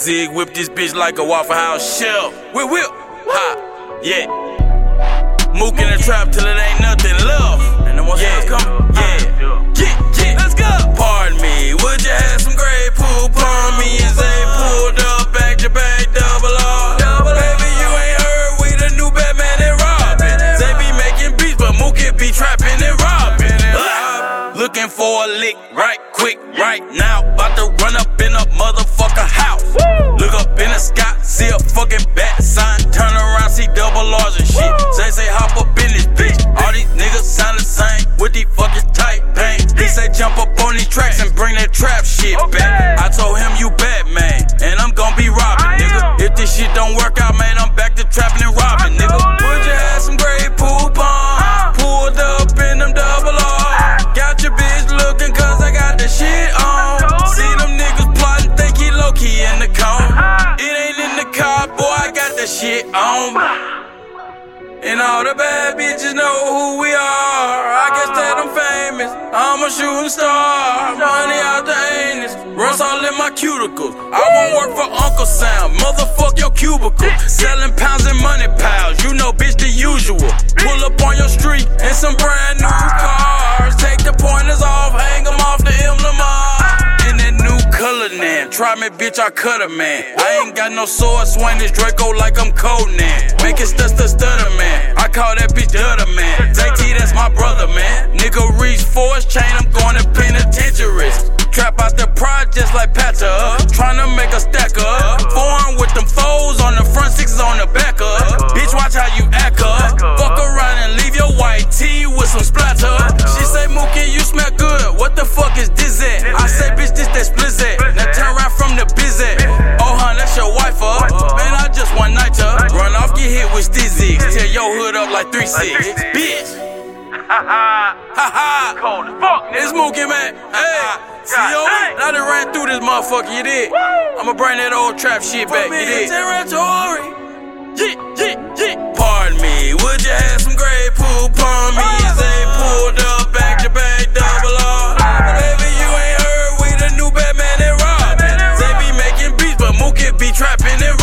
Zig whip this bitch like a Waffle House shell. Whip, whip, ha, yeah. Mook in the trap till it ain't nothing left. And the yeah, come, yeah. Get, get, let's go. Pardon me, would you have some great poop on me pulled up back to back double R? Baby, you ain't heard we the new Batman and Robin. They be making beats, but Mook it be trapping and robbing. Looking for a lick right quick right now. About to run up in a motherfucker house. Fucking bat sign. Turn around, see double R's and shit. Say, say, hop up in this bitch. All these niggas sound the same with these fucking tight pants. He say, jump up on these tracks and bring that trap shit back. I told him, you Batman, and I'm on. And all the bad bitches know who we are. I guess that I'm famous. I'm a shooting star. Money out the anus. Runs all in my cuticles. I won't work for Uncle Sam. Motherfuck your cubicle. Selling pounds and money piles. You know, bitch, the usual. Pull up on your street and some brand new Try me, bitch, I cut a man. I ain't got no sword, swing this Draco like I'm Conan. Make it stut, stut, stutter, man. I call that bitch the man. JT, that's my brother, man. Nigga reach for his chain, I'm going to penitentiaries. Trap out the projects like Patter. Uh. Tryna make a stack up. Foreign with them foes on the front, sixes on the back up. Bitch, watch how you act up. Fuck around and leave your white tee with some splatter. She say, Mookie, you smell good. What the fuck is this at? I say, bitch, this that splizzat. Now hit with stizzies. Tear your hood up like 3 6. Bitch! Ha ha! Cold as fuck, nigga. It's Mookie, man. Hey! CEO, I that ran through this motherfucker, you did. I'ma bring that old trap shit back, you did. territory. Yeah, yeah, yeah. Pardon me, would you have some Grey Poupon me? They uh. pulled up back to back double R. Maybe you ain't heard we the new Batman and Robin. They be making beats, but Mookie be trapping and